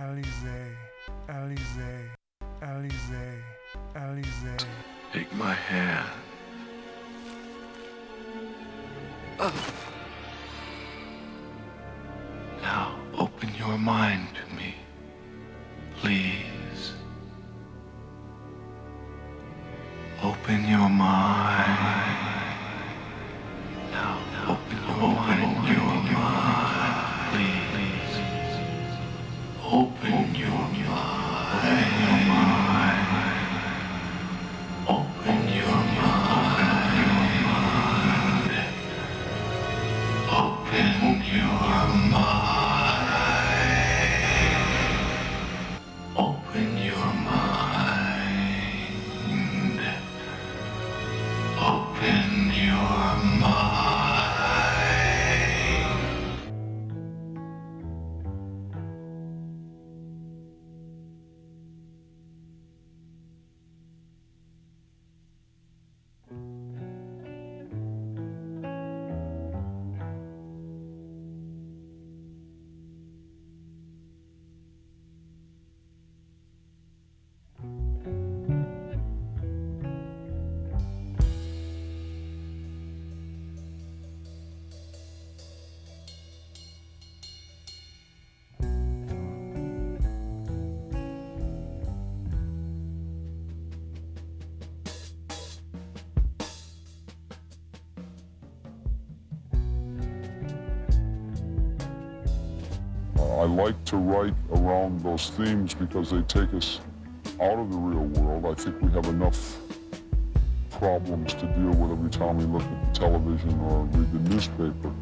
Alizé, Alizé, Alizé, Alizé. Take my hand. Ah. Now open your mind to me, please. Open your mind. I like to write around those themes because they take us out of the real world. I think we have enough problems to deal with every time we look at the television or read the newspaper.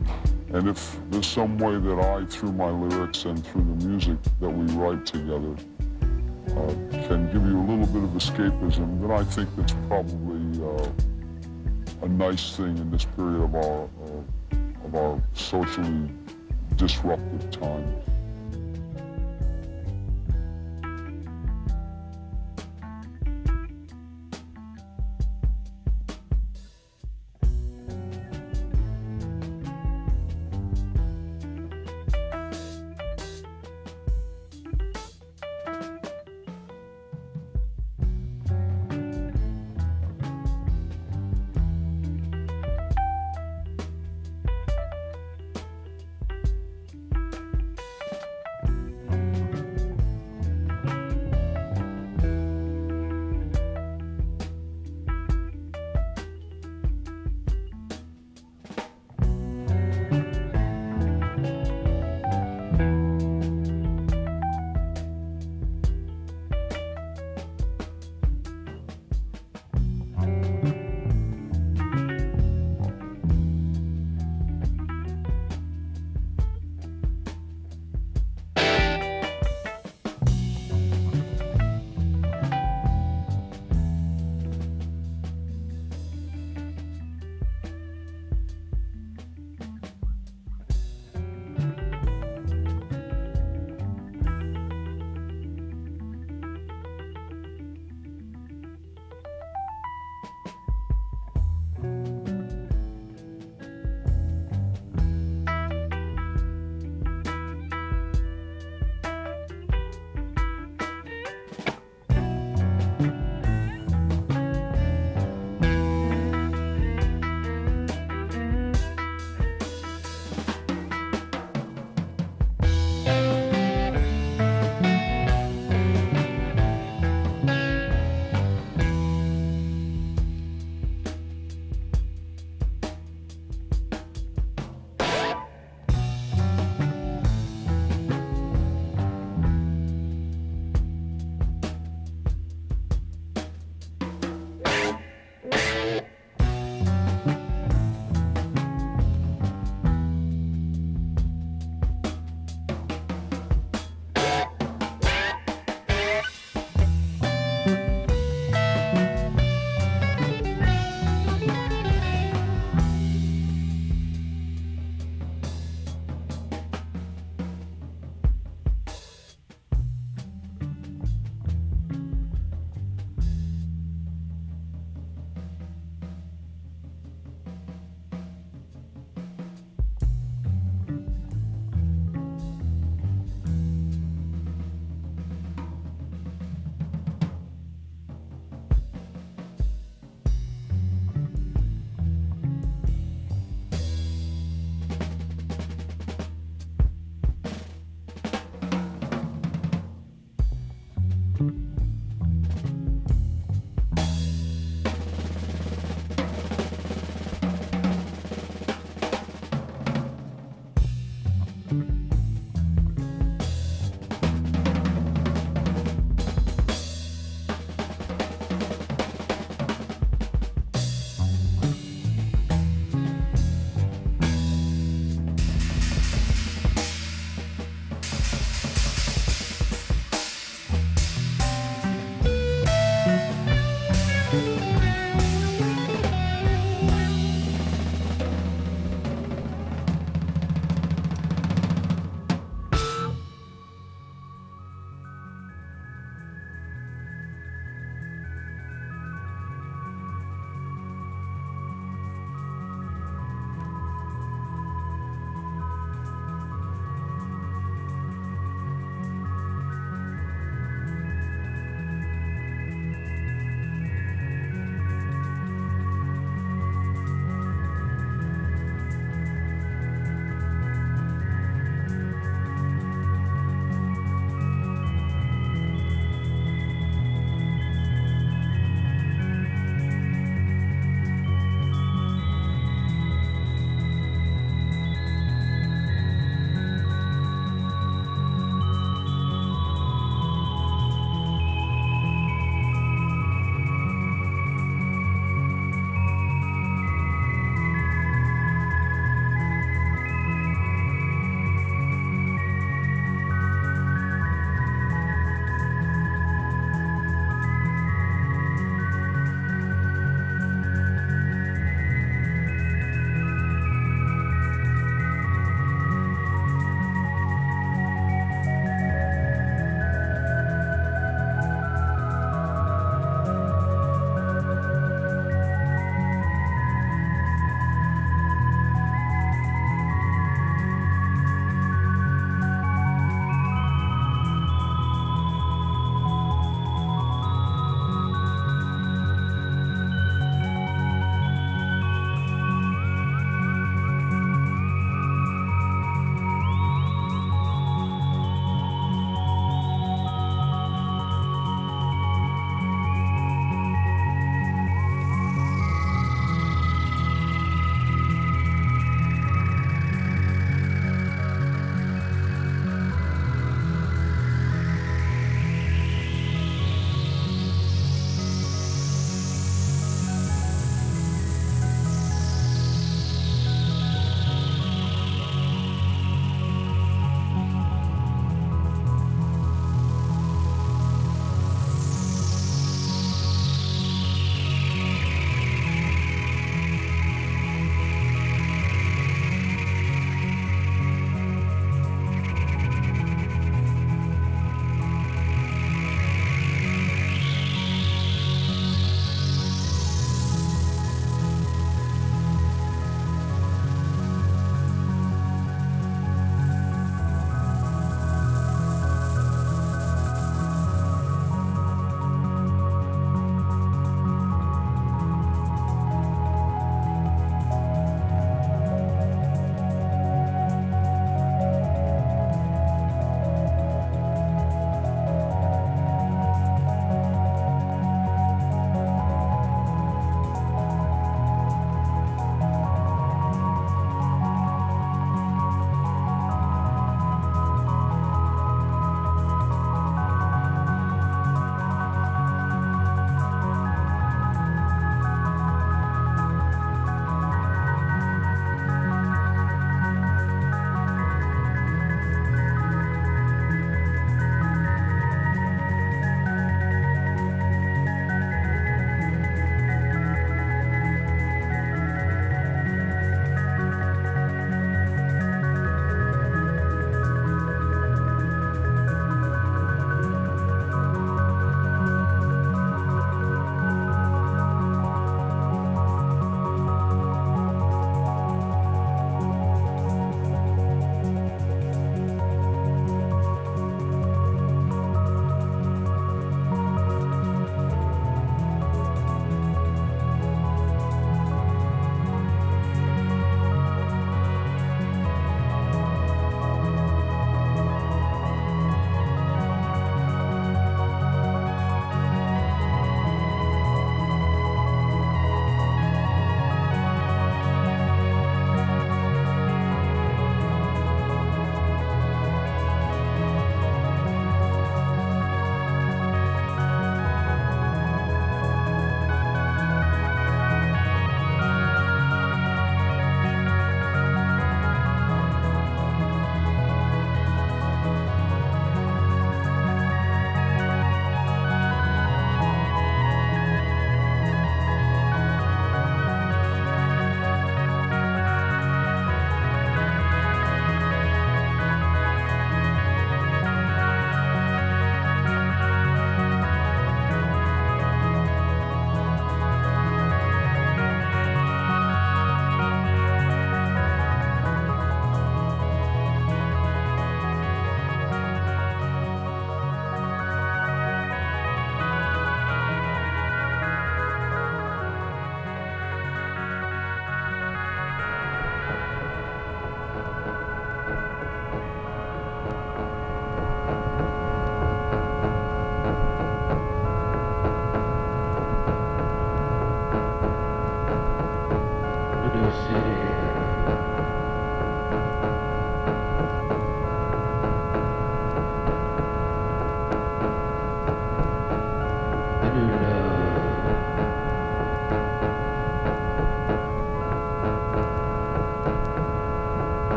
And if there's some way that I, through my lyrics and through the music that we write together, uh, can give you a little bit of escapism, then I think that's probably uh, a nice thing in this period of our uh, of our socially disruptive time.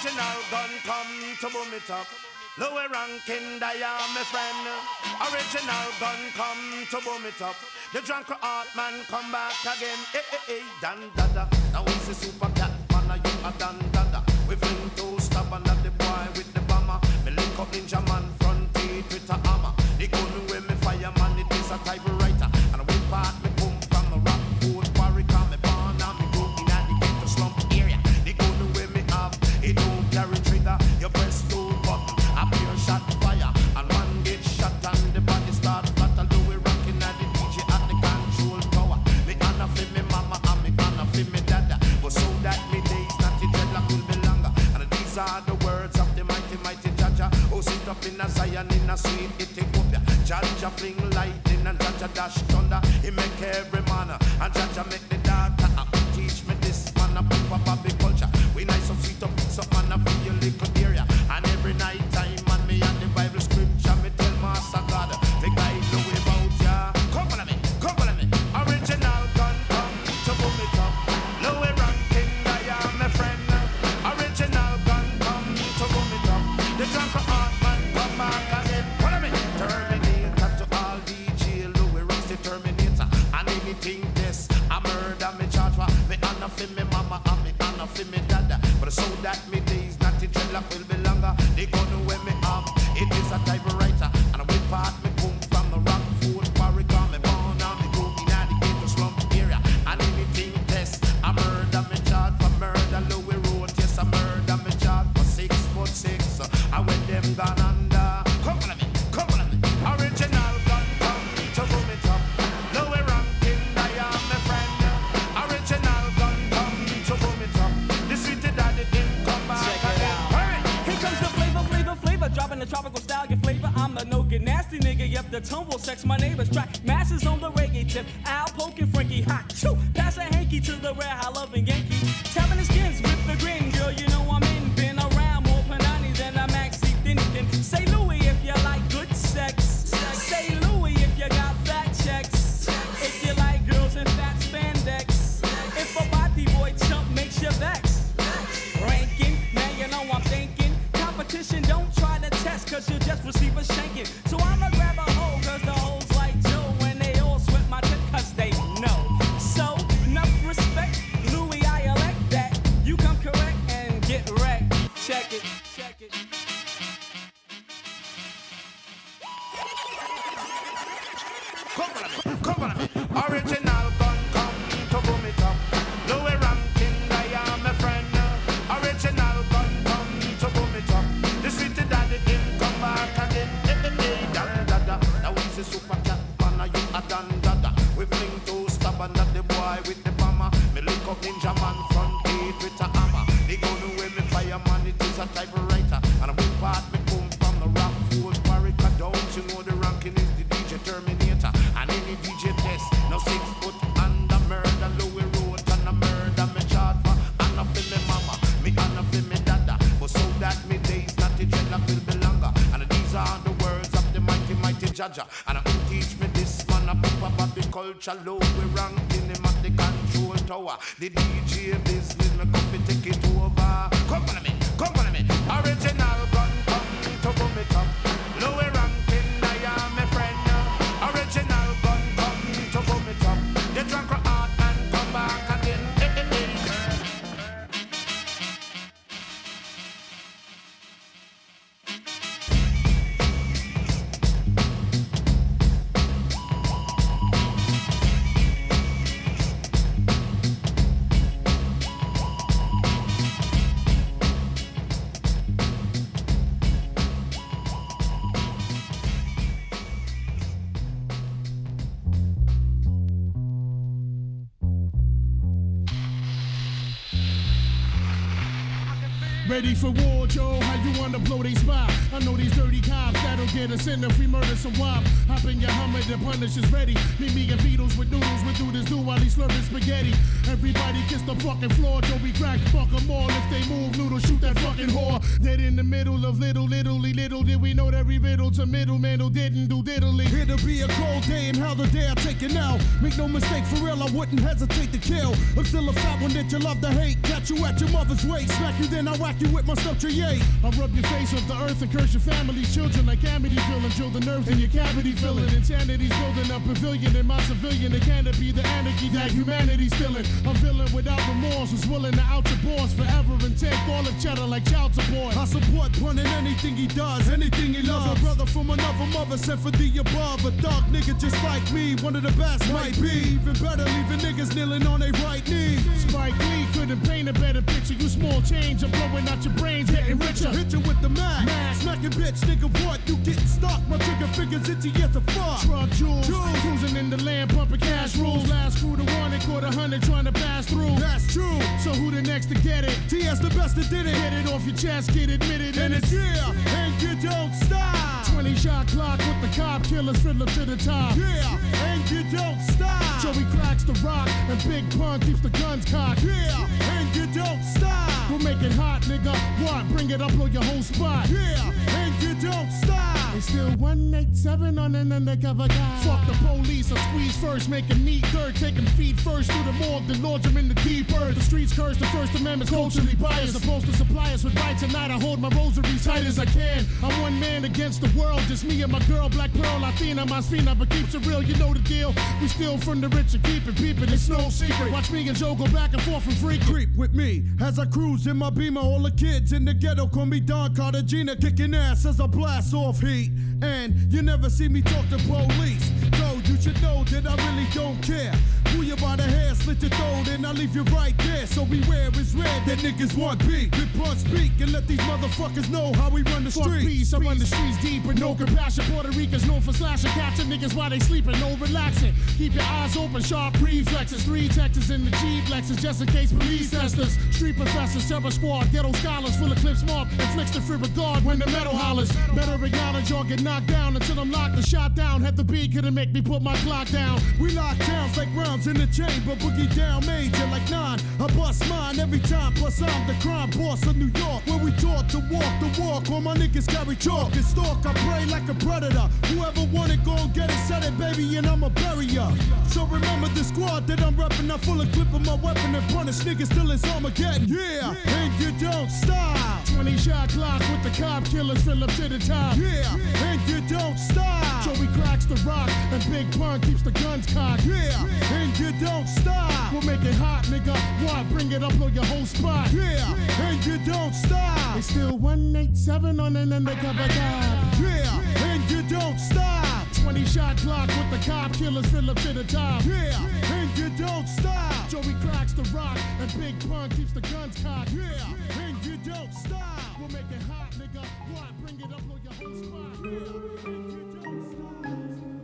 original gun come to boom it up. Lower ranking, they are my friend. Original gun come to boom it up. The drunk art man come back again. Hey, hey, hey, dan dada. Now it's the super cat man, are you a dan dada? We fling to stop and at the boy with the bomber. Me link up Ninjaman front teeth with a hammer. a sweet Ethiopia. Jaja fling lightning and Jaja dash thunder. He make every man uh, and Jaja make the dark Ninjaman front page with a hammer. They gonna wear fire man it is a typewriter. And I will part me boom from the rock food don't You know the ranking is the DJ Terminator. And any DJ test, no six foot under murder. Louis Road and a murder, me chart for Anna for me mama, me Anna for me dada. But so that me days not to I feel be longer. And these are the words of the mighty, mighty Jaja. And I teach me this man, a pop up the culture low. The DJ sin if we murder some wop. Hop in your Hummer, the Punisher's ready slurping spaghetti. Everybody kiss the fucking floor, Joey Crack, fuck 'em all. If they move, noodle, shoot that fucking whore. Dead in the middle of little, littly, little did we know that we riddle to middleman who didn't do diddly. To be a cold day and how the day I take it now. Make no mistake, for real, I wouldn't hesitate to kill. I'm still a fat one that you love to hate. Catch you at your mother's waist, smack you, then I whack you with my stuff to yay. I rub your face off the earth and curse your family's children like Amityville and drill the nerves in your cavity filling. Insanity's building a pavilion in my civilian. It can't be the anarchy that humanity's feeling. A villain without remorse who's willing to out your boss forever and take all the cheddar like child support. I support Pun in anything he does, anything he loves. A brother from another mother sent for the above. A dark nigga just like me, one of the best might be. Even better, leaving niggas kneeling on their right knee. Spike Lee couldn't paint a better picture. You small change, I'm blowing out your brains, getting richer. Hit you with the mag, smacking bitch, nigga. What? You getting stuck? My trigger fingers itchy as a fuck. Truck jewels, cruising in the land, pumping cash rules. Last crew to one and caught a hundred trying to pass through. That's true. So who the next to get it? TS the best that did it. Get it off your chest, get admitted, and it's yeah, and you don't stop. 20 shot Glock with the cop killers, fiddler to the top. Yeah, and you don't stop. Joey Crack's the rock, and Big Pun keeps the guns cocked. Yeah, and you don't stop. We'll make it hot, nigga. What? Bring it up, blow your whole spot. Yeah, and you don't stop. It's still 187 on an undercover guy. Fuck the police, I squeeze first, make a neat third, take him feet first through the morgue, then launch him in the deep earth. The streets curse, the First Amendment's culturally biased. Supposed to supply us with right tonight. I hold my rosary tight as I can. I'm one man against the world, just me and my girl, Black Pearl, Latina, my spina, but keeps it real, you know the deal. We steal from the rich and keep it peeping, it's no secret. Watch me and Joe go back and forth and freak. Creep with me as I cruise in my beamer. All the kids in the ghetto call me Don Cartagena, kicking ass as I blast off heat. And you never see me talk to police. So you should know that I really don't care. You by the hair, slit your throat, and I leave you right there. So beware, it's red that niggas want beat. Big Pun speak and let these motherfuckers know how we run the Fuck streets. peace, I run the streets deep with no compassion. Puerto Ricans known for slashing, catching niggas while they sleeping, no relaxing. Keep your eyes open, sharp reflexes. Three Texas in the Jeep Lexus, just in case police test us. Street professors, terror squad, ghetto scholars, full of clips marked, inflicts the free regard when the metal hollers. Better acknowledge or get knocked down until I'm locked and shot down. Had the beat couldn't make me put my Glock down. We lock down, like rounds in the chamber, boogie down major like nine. I bust mine every time, plus I'm the crime boss of New York. Where we taught to walk the walk, all my niggas carry chalk and stalk. I pray like a predator. Whoever want it, go get it, set it, baby, and I'ma bury ya. So remember the squad that I'm reppin', I'm full of clip of my weapon and punish niggas till it's Armageddon. Yeah, and you don't stop. 20 shot Glock with the cop killers, fill up to the top. Yeah, and you don't stop. Joey Crack's the rock, and Big Pun keeps the guns cocked. Yeah, and you don't stop. We'll make it hot, nigga. Why Bring it up, blow your whole spot. Yeah, and you don't stop. It's still 187 on an undercover guy. Yeah, and you don't stop. 20 shot Glock with the cop killers, fill up to the top. Yeah, and you don't stop. Joey Crack's the rock, and Big Pun keeps the guns cocked. Yeah, and you don't stop. We'll make it hot, nigga. What? Bring it up, blow your whole spot. Yeah, and you don't stop.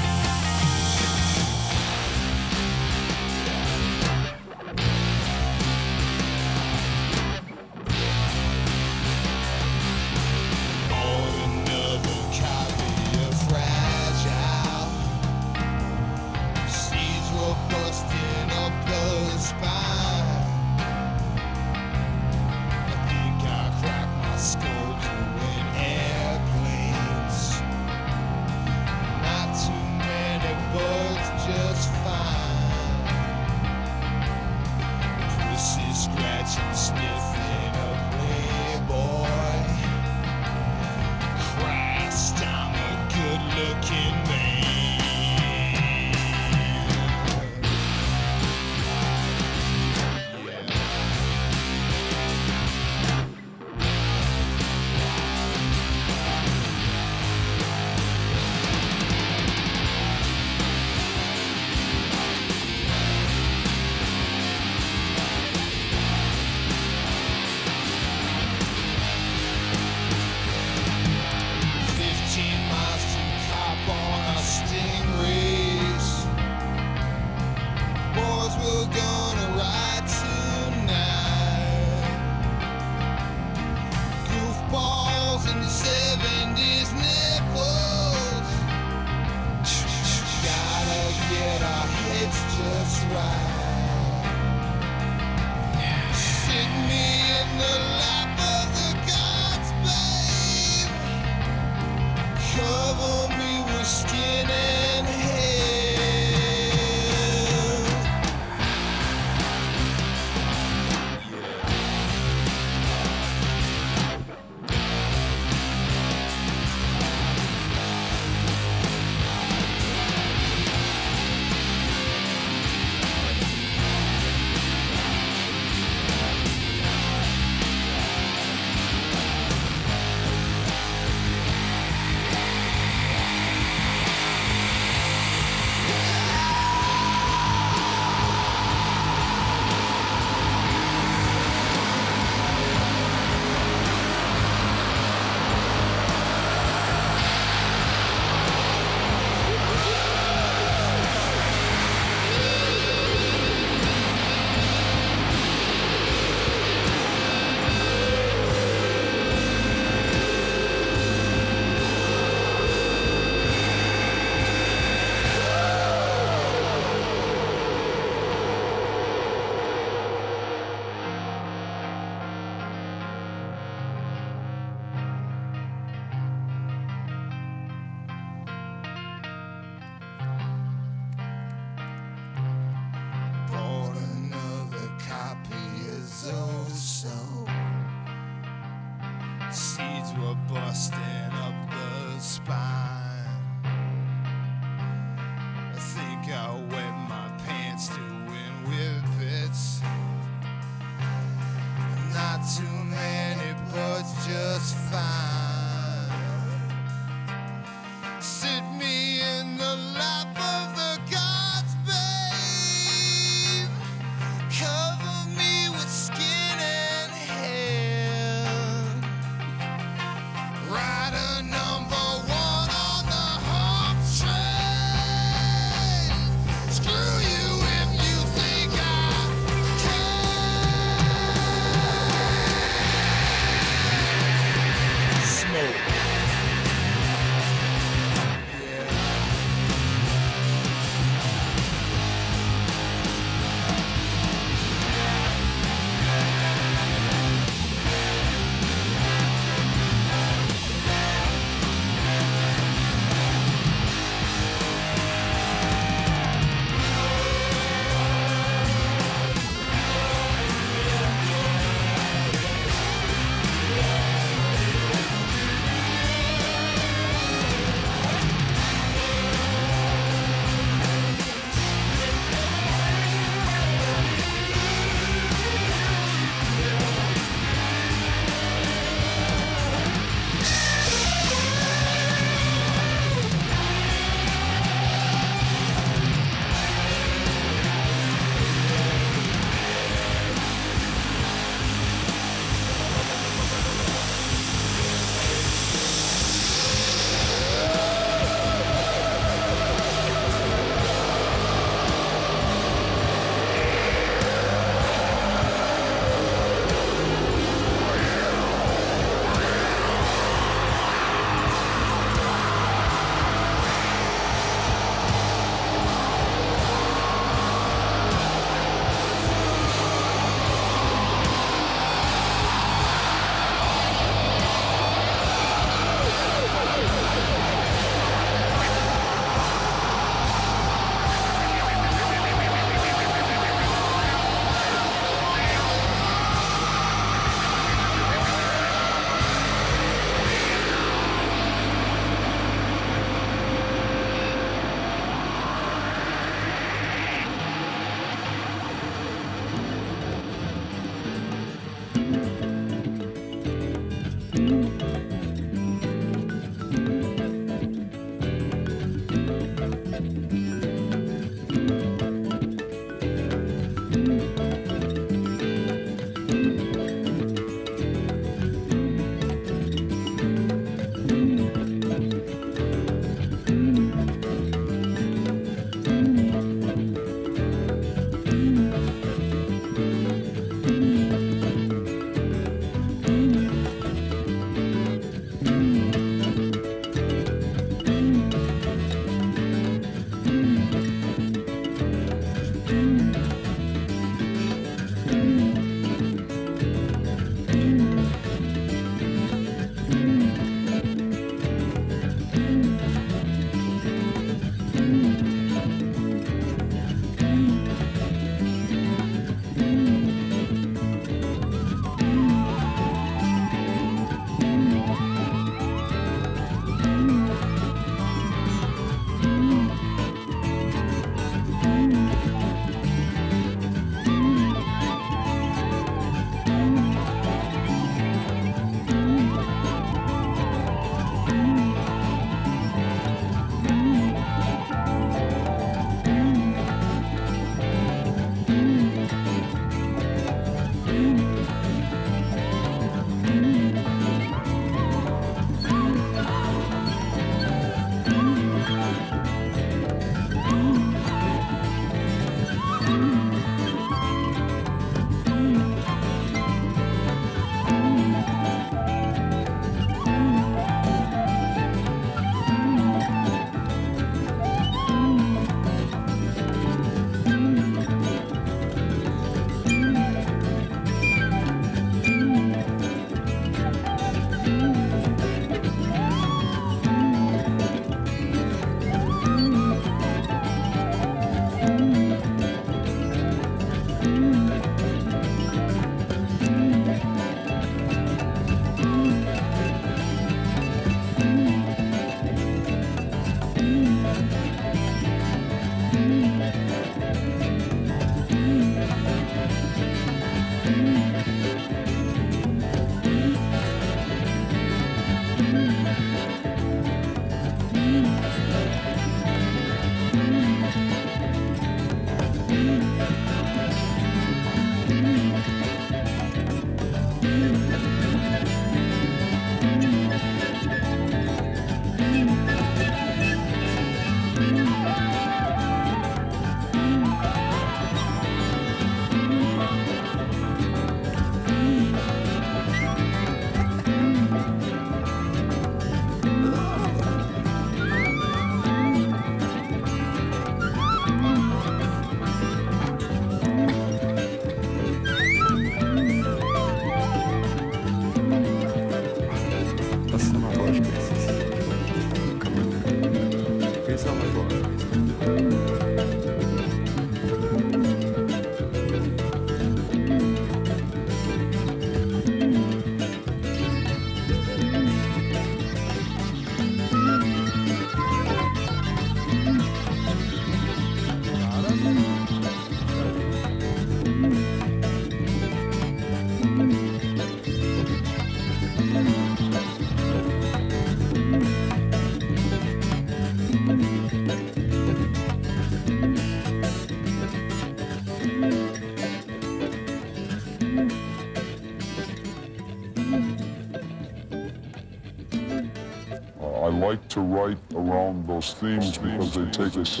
Like to write around those themes because they take us,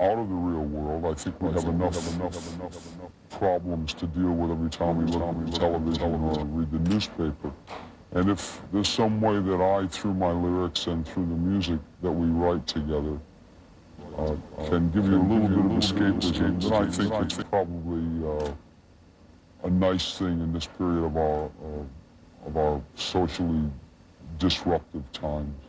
out of the real world. I think we have enough, problems to deal with every time we look the television or read the newspaper. And if there's some way that I, through my lyrics and through the music that we write together, uh, can give you a little bit of escapism, then I think it's probably uh, a nice thing in this period of our uh, of our socially disruptive times.